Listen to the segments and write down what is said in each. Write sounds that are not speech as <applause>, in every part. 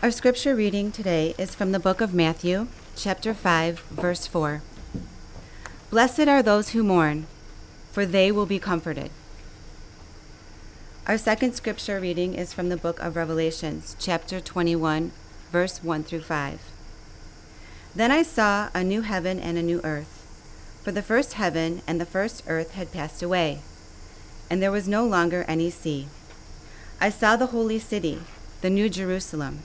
Our scripture reading today is from the book of Matthew, chapter 5, verse 4. Blessed are those who mourn, for they will be comforted. Our second scripture reading is from the book of Revelations, chapter 21, verse 1 through 5. Then I saw a new heaven and a new earth, for the first heaven and the first earth had passed away, and there was no longer any sea. I saw the holy city, the new Jerusalem,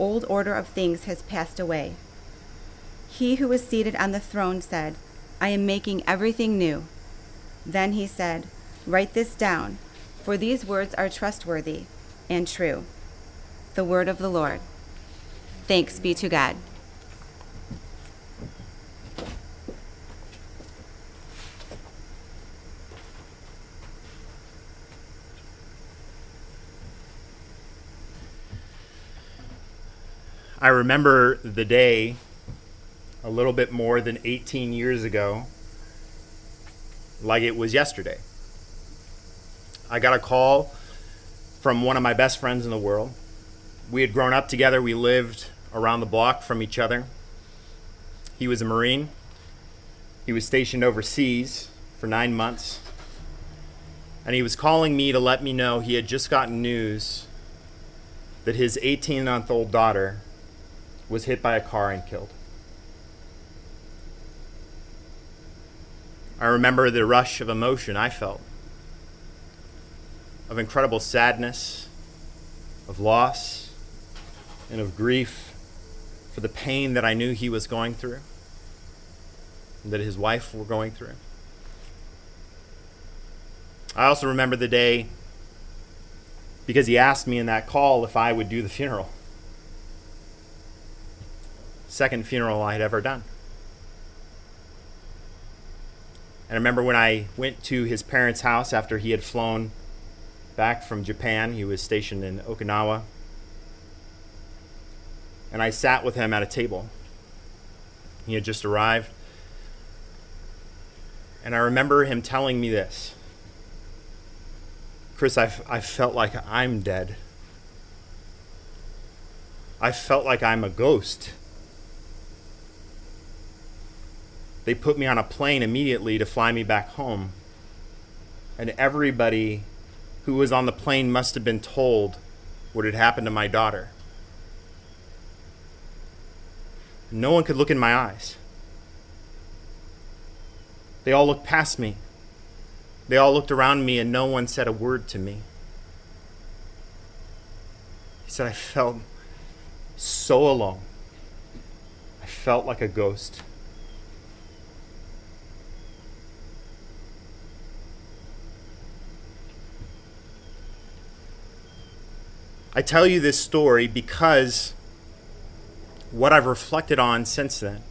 old order of things has passed away. He who was seated on the throne said, I am making everything new. Then he said, Write this down, for these words are trustworthy and true. The word of the Lord. Thanks be to God. I remember the day a little bit more than 18 years ago, like it was yesterday. I got a call from one of my best friends in the world. We had grown up together, we lived around the block from each other. He was a Marine, he was stationed overseas for nine months. And he was calling me to let me know he had just gotten news that his 18 month old daughter was hit by a car and killed. I remember the rush of emotion I felt of incredible sadness, of loss, and of grief for the pain that I knew he was going through, that his wife were going through. I also remember the day because he asked me in that call if I would do the funeral second funeral I had ever done. And I remember when I went to his parents' house after he had flown back from Japan, he was stationed in Okinawa. And I sat with him at a table. He had just arrived. And I remember him telling me this Chris, I, I felt like I'm dead. I felt like I'm a ghost. They put me on a plane immediately to fly me back home. And everybody who was on the plane must have been told what had happened to my daughter. No one could look in my eyes. They all looked past me. They all looked around me, and no one said a word to me. He said, I felt so alone. I felt like a ghost. I tell you this story because what I've reflected on since then,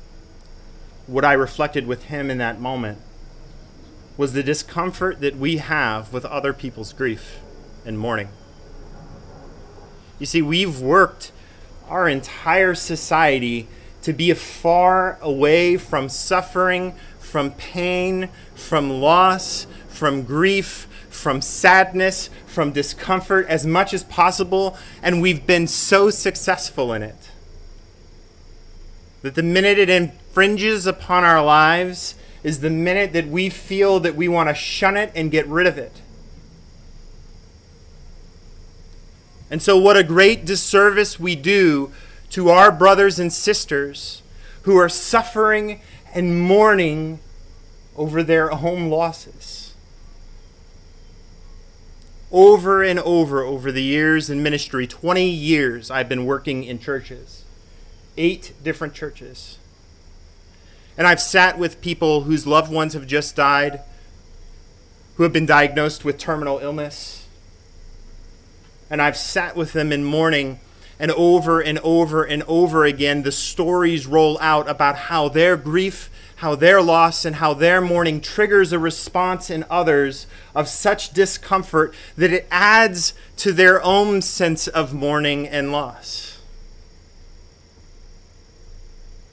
what I reflected with him in that moment, was the discomfort that we have with other people's grief and mourning. You see, we've worked our entire society to be far away from suffering, from pain, from loss, from grief, from sadness, from discomfort as much as possible, and we've been so successful in it. That the minute it infringes upon our lives is the minute that we feel that we want to shun it and get rid of it. And so, what a great disservice we do to our brothers and sisters who are suffering and mourning over their home losses over and over over the years in ministry 20 years I've been working in churches, eight different churches. And I've sat with people whose loved ones have just died, who have been diagnosed with terminal illness. And I've sat with them in mourning, and over and over and over again, the stories roll out about how their grief, how their loss, and how their mourning triggers a response in others of such discomfort that it adds to their own sense of mourning and loss.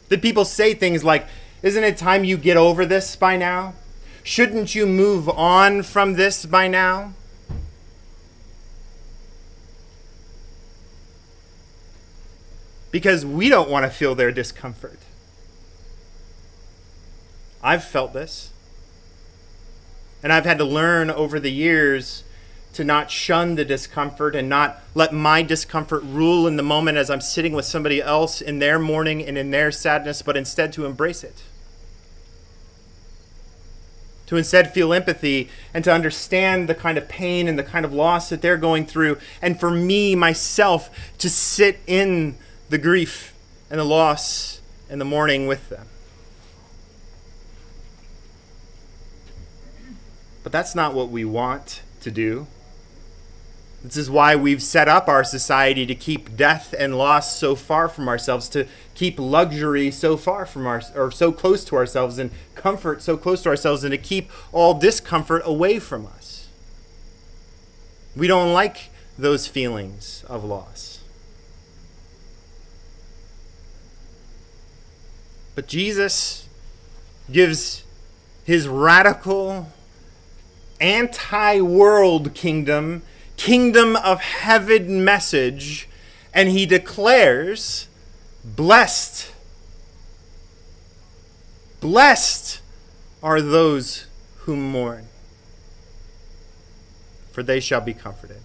That people say things like, Isn't it time you get over this by now? Shouldn't you move on from this by now? Because we don't want to feel their discomfort. I've felt this. And I've had to learn over the years to not shun the discomfort and not let my discomfort rule in the moment as I'm sitting with somebody else in their mourning and in their sadness, but instead to embrace it. To instead feel empathy and to understand the kind of pain and the kind of loss that they're going through. And for me, myself, to sit in the grief and the loss and the mourning with them. But that's not what we want to do. This is why we've set up our society to keep death and loss so far from ourselves, to keep luxury so far from our or so close to ourselves and comfort so close to ourselves and to keep all discomfort away from us. We don't like those feelings of loss. But Jesus gives his radical anti world kingdom kingdom of heaven message, and he declares, Blessed, blessed are those who mourn, for they shall be comforted.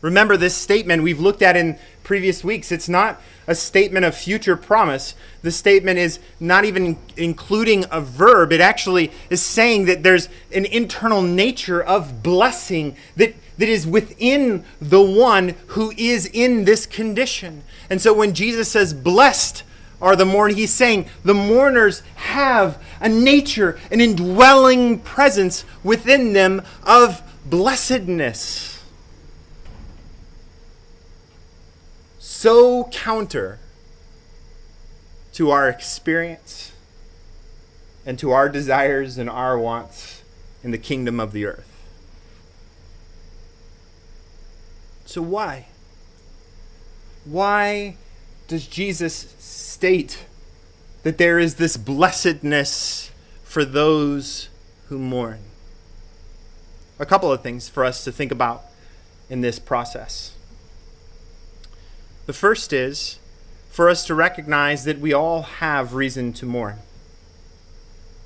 Remember this statement we've looked at in previous weeks. It's not a statement of future promise. The statement is not even including a verb. It actually is saying that there's an internal nature of blessing that, that is within the one who is in this condition. And so when Jesus says, blessed, are the mourning. He's saying the mourners have a nature, an indwelling presence within them of blessedness. So counter to our experience and to our desires and our wants in the kingdom of the earth. So, why? Why does Jesus state that there is this blessedness for those who mourn? A couple of things for us to think about in this process. The first is for us to recognize that we all have reason to mourn.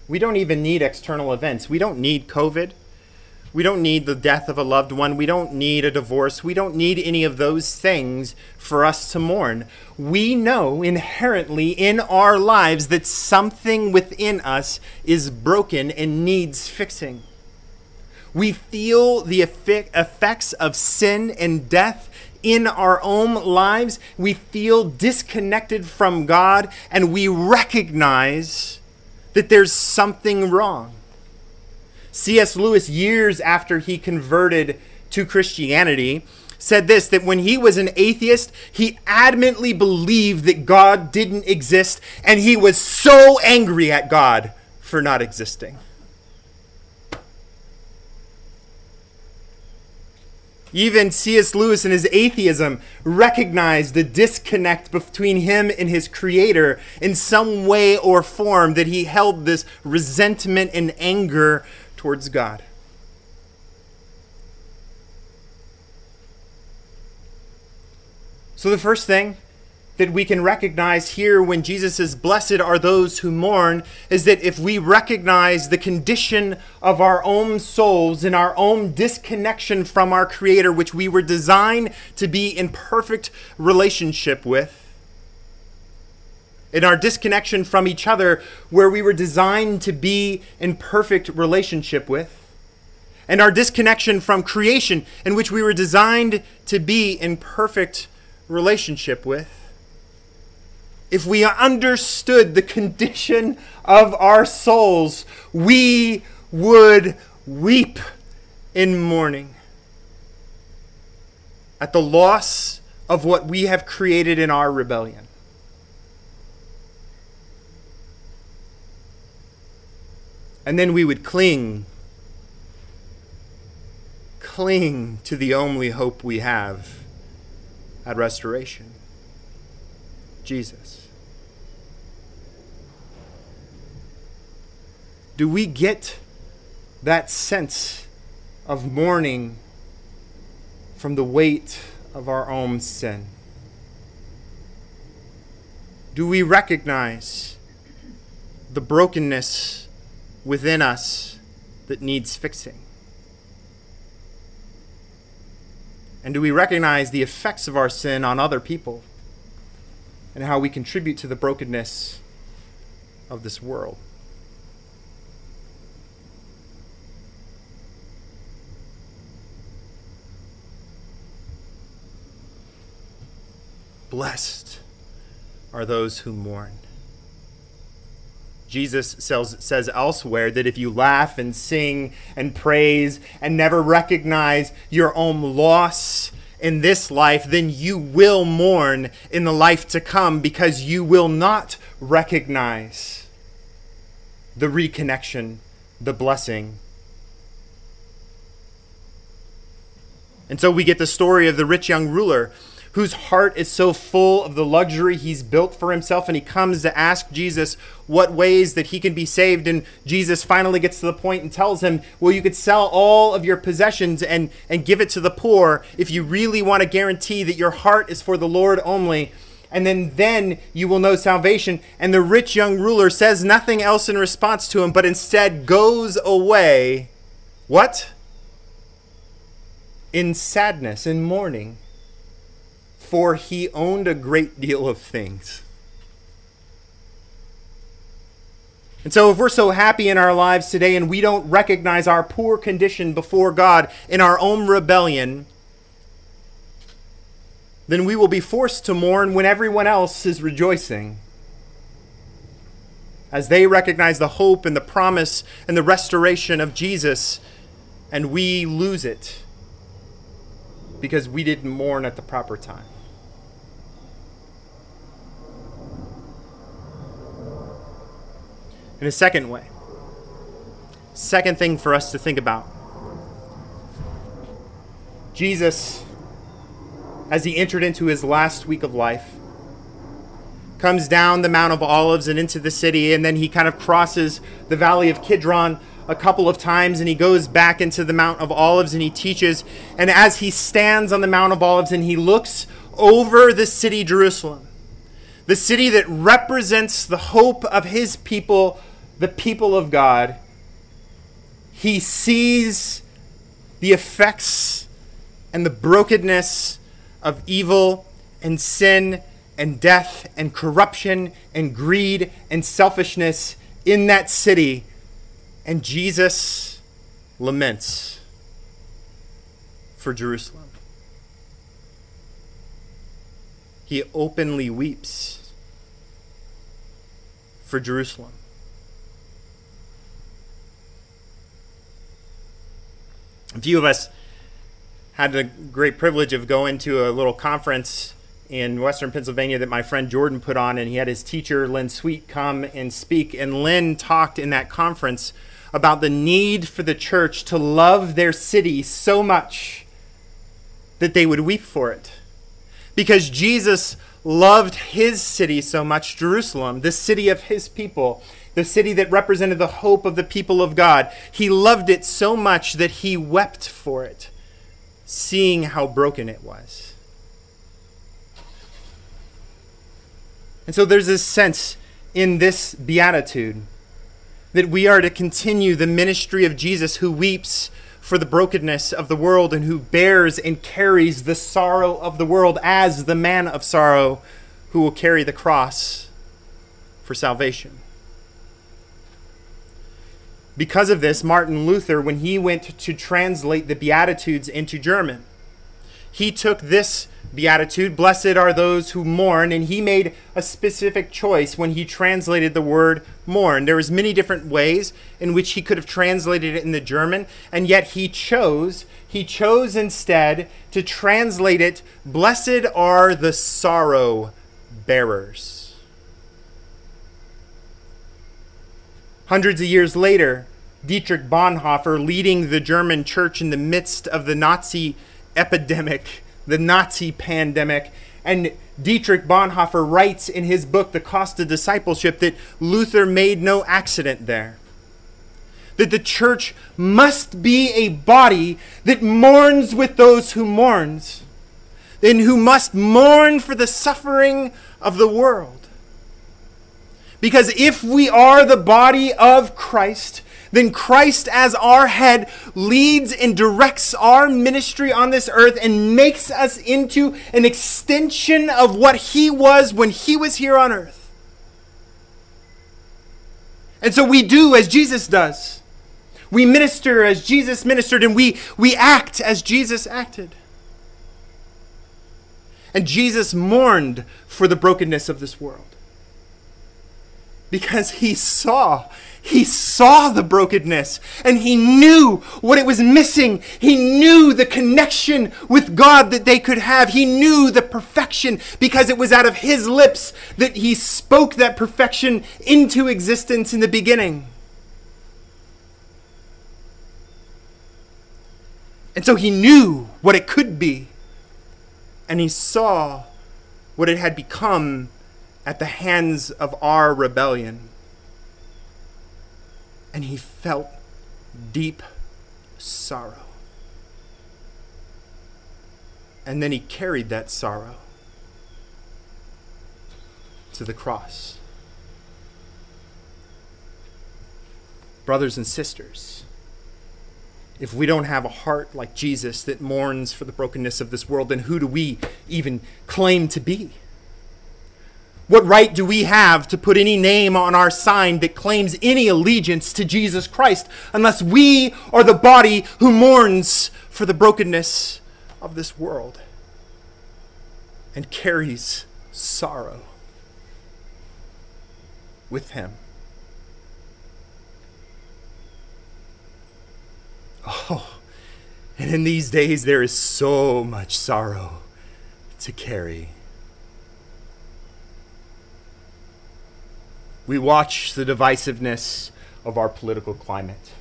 We don't even need external events. We don't need COVID. We don't need the death of a loved one. We don't need a divorce. We don't need any of those things for us to mourn. We know inherently in our lives that something within us is broken and needs fixing. We feel the effects of sin and death in our own lives, we feel disconnected from God and we recognize that there's something wrong. C.S. Lewis, years after he converted to Christianity, said this that when he was an atheist, he adamantly believed that God didn't exist, and he was so angry at God for not existing. Even C.S. Lewis in his atheism recognized the disconnect between him and his creator in some way or form that he held this resentment and anger towards God. So, the first thing that we can recognize here when Jesus says, Blessed are those who mourn, is that if we recognize the condition of our own souls and our own disconnection from our Creator, which we were designed to be in perfect relationship with, in our disconnection from each other, where we were designed to be in perfect relationship with, and our disconnection from creation, in which we were designed to be in perfect relationship with if we understood the condition of our souls, we would weep in mourning. at the loss of what we have created in our rebellion. And then we would cling, cling to the only hope we have at restoration Jesus. Do we get that sense of mourning from the weight of our own sin? Do we recognize the brokenness within us that needs fixing? And do we recognize the effects of our sin on other people and how we contribute to the brokenness of this world? Blessed are those who mourn. Jesus says elsewhere that if you laugh and sing and praise and never recognize your own loss in this life, then you will mourn in the life to come because you will not recognize the reconnection, the blessing. And so we get the story of the rich young ruler whose heart is so full of the luxury he's built for himself, and he comes to ask Jesus what ways that he can be saved. And Jesus finally gets to the point and tells him, Well, you could sell all of your possessions and, and give it to the poor if you really want to guarantee that your heart is for the Lord only. And then, then you will know salvation. And the rich young ruler says nothing else in response to him, but instead goes away. What? In sadness, in mourning for he owned a great deal of things. And so, if we're so happy in our lives today and we don't recognize our poor condition before God in our own rebellion, then we will be forced to mourn when everyone else is rejoicing. As they recognize the hope and the promise and the restoration of Jesus, and we lose it because we didn't mourn at the proper time. In a second way, second thing for us to think about Jesus, as he entered into his last week of life, comes down the Mount of Olives and into the city, and then he kind of crosses the Valley of Kidron a couple of times and he goes back into the Mount of Olives and he teaches. And as he stands on the Mount of Olives and he looks over the city Jerusalem, the city that represents the hope of his people the people of God, he sees the effects and the brokenness of evil and sin and death and corruption and greed and selfishness in that city. And Jesus laments for Jerusalem. He openly weeps for Jerusalem. A few of us had the great privilege of going to a little conference in Western Pennsylvania that my friend Jordan put on, and he had his teacher, Len Sweet, come and speak. And Len talked in that conference about the need for the church to love their city so much that they would weep for it. Because Jesus loved his city so much, Jerusalem, the city of his people, the city that represented the hope of the people of God. He loved it so much that he wept for it, seeing how broken it was. And so there's this sense in this beatitude that we are to continue the ministry of Jesus who weeps for the brokenness of the world and who bears and carries the sorrow of the world as the man of sorrow who will carry the cross for salvation. Because of this, Martin Luther, when he went to translate the Beatitudes into German, he took this beatitude, blessed are those who mourn, and he made a specific choice when he translated the word mourn. There was many different ways in which he could have translated it in the German, and yet he chose, he chose instead to translate it, blessed are the sorrow bearers. Hundreds of years later, Dietrich Bonhoeffer, leading the German church in the midst of the Nazi epidemic, <laughs> the Nazi pandemic. And Dietrich Bonhoeffer writes in his book, The Cost of Discipleship, that Luther made no accident there. That the church must be a body that mourns with those who mourns, and who must mourn for the suffering of the world. Because if we are the body of Christ, then Christ, as our head, leads and directs our ministry on this earth and makes us into an extension of what He was when He was here on earth. And so we do as Jesus does. We minister as Jesus ministered, and we, we act as Jesus acted. And Jesus mourned for the brokenness of this world because he saw he saw the brokenness and he knew what it was missing. He knew the connection with God that they could have. He knew the perfection because it was out of his lips that he spoke that perfection into existence in the beginning. And so he knew what it could be. And he saw what it had become at the hands of our rebellion and he felt deep sorrow. And then he carried that sorrow to the cross. Brothers and sisters, if we don't have a heart like Jesus that mourns for the brokenness of this world, then who do we even claim to be? What right do we have to put any name on our sign that claims any allegiance to Jesus Christ unless we are the body who mourns for the brokenness of this world and carries sorrow with Him? Oh, and in these days there is so much sorrow to carry. We watch the divisiveness of our political climate.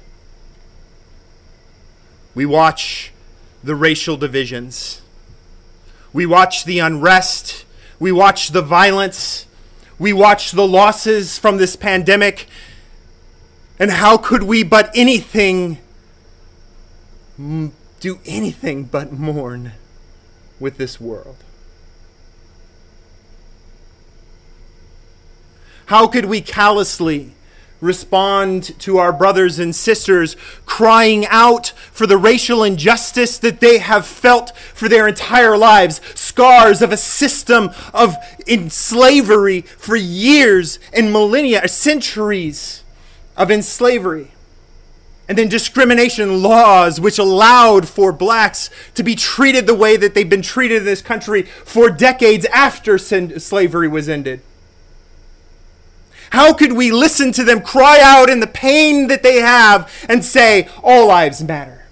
We watch the racial divisions. We watch the unrest. We watch the violence. We watch the losses from this pandemic. And how could we but anything do anything but mourn with this world? How could we callously respond to our brothers and sisters crying out for the racial injustice that they have felt for their entire lives, scars of a system of slavery for years and millennia, centuries of enslavery? And then discrimination laws which allowed for blacks to be treated the way that they've been treated in this country for decades after slavery was ended. How could we listen to them cry out in the pain that they have and say, all lives matter?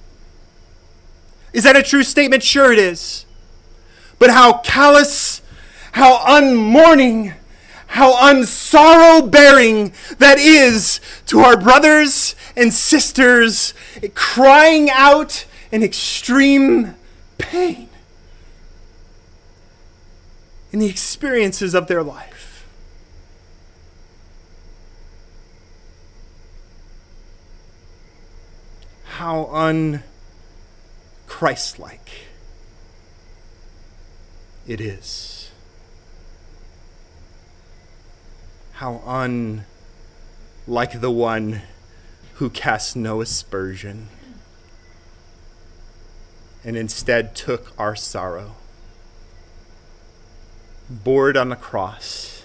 Is that a true statement? Sure, it is. But how callous, how unmourning, how unsorrow bearing that is to our brothers and sisters crying out in extreme pain in the experiences of their life. How unchristlike it is. How unlike the one who casts no aspersion and instead took our sorrow, bore it on the cross,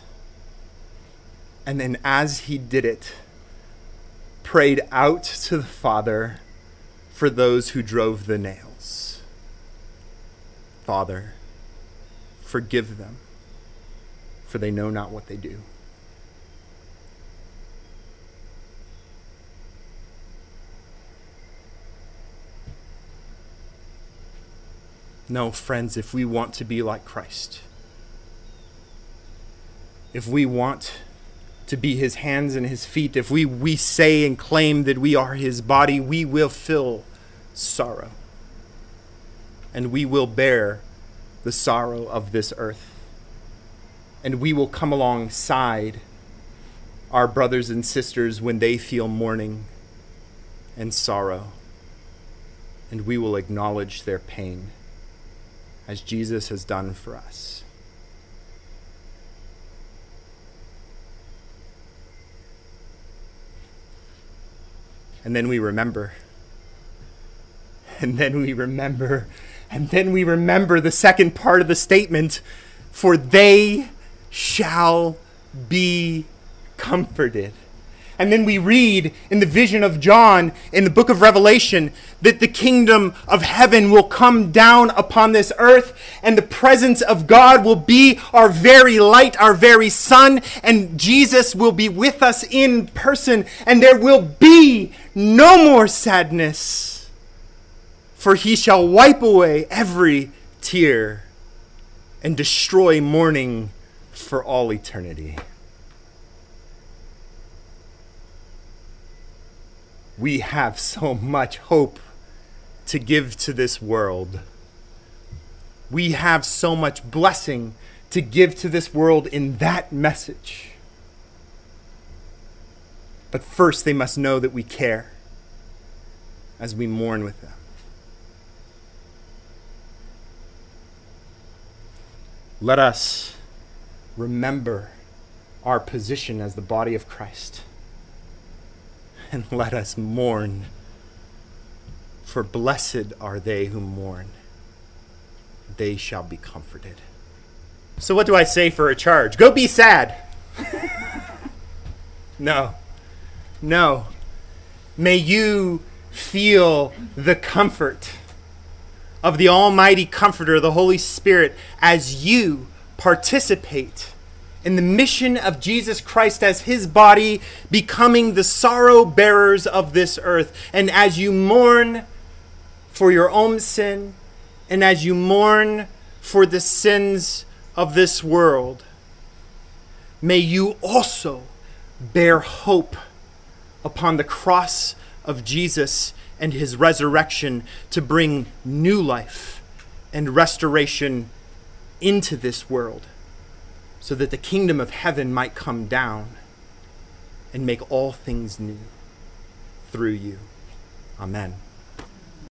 and then as he did it, prayed out to the Father for those who drove the nails. Father, forgive them, for they know not what they do. No, friends, if we want to be like Christ, if we want to be his hands and his feet, if we, we say and claim that we are his body, we will feel sorrow. And we will bear the sorrow of this earth. And we will come alongside our brothers and sisters when they feel mourning and sorrow. And we will acknowledge their pain as Jesus has done for us. And then we remember. And then we remember. And then we remember the second part of the statement for they shall be comforted. And then we read in the vision of John in the book of Revelation that the kingdom of heaven will come down upon this earth, and the presence of God will be our very light, our very sun, and Jesus will be with us in person, and there will be no more sadness, for he shall wipe away every tear and destroy mourning for all eternity. We have so much hope to give to this world. We have so much blessing to give to this world in that message. But first, they must know that we care as we mourn with them. Let us remember our position as the body of Christ and let us mourn. For blessed are they who mourn, they shall be comforted. So, what do I say for a charge? Go be sad. <laughs> no. No. May you feel the comfort of the Almighty Comforter, the Holy Spirit, as you participate in the mission of Jesus Christ as his body, becoming the sorrow bearers of this earth. And as you mourn for your own sin, and as you mourn for the sins of this world, may you also bear hope upon the cross of Jesus and his resurrection to bring new life and restoration into this world so that the kingdom of heaven might come down and make all things new through you. Amen.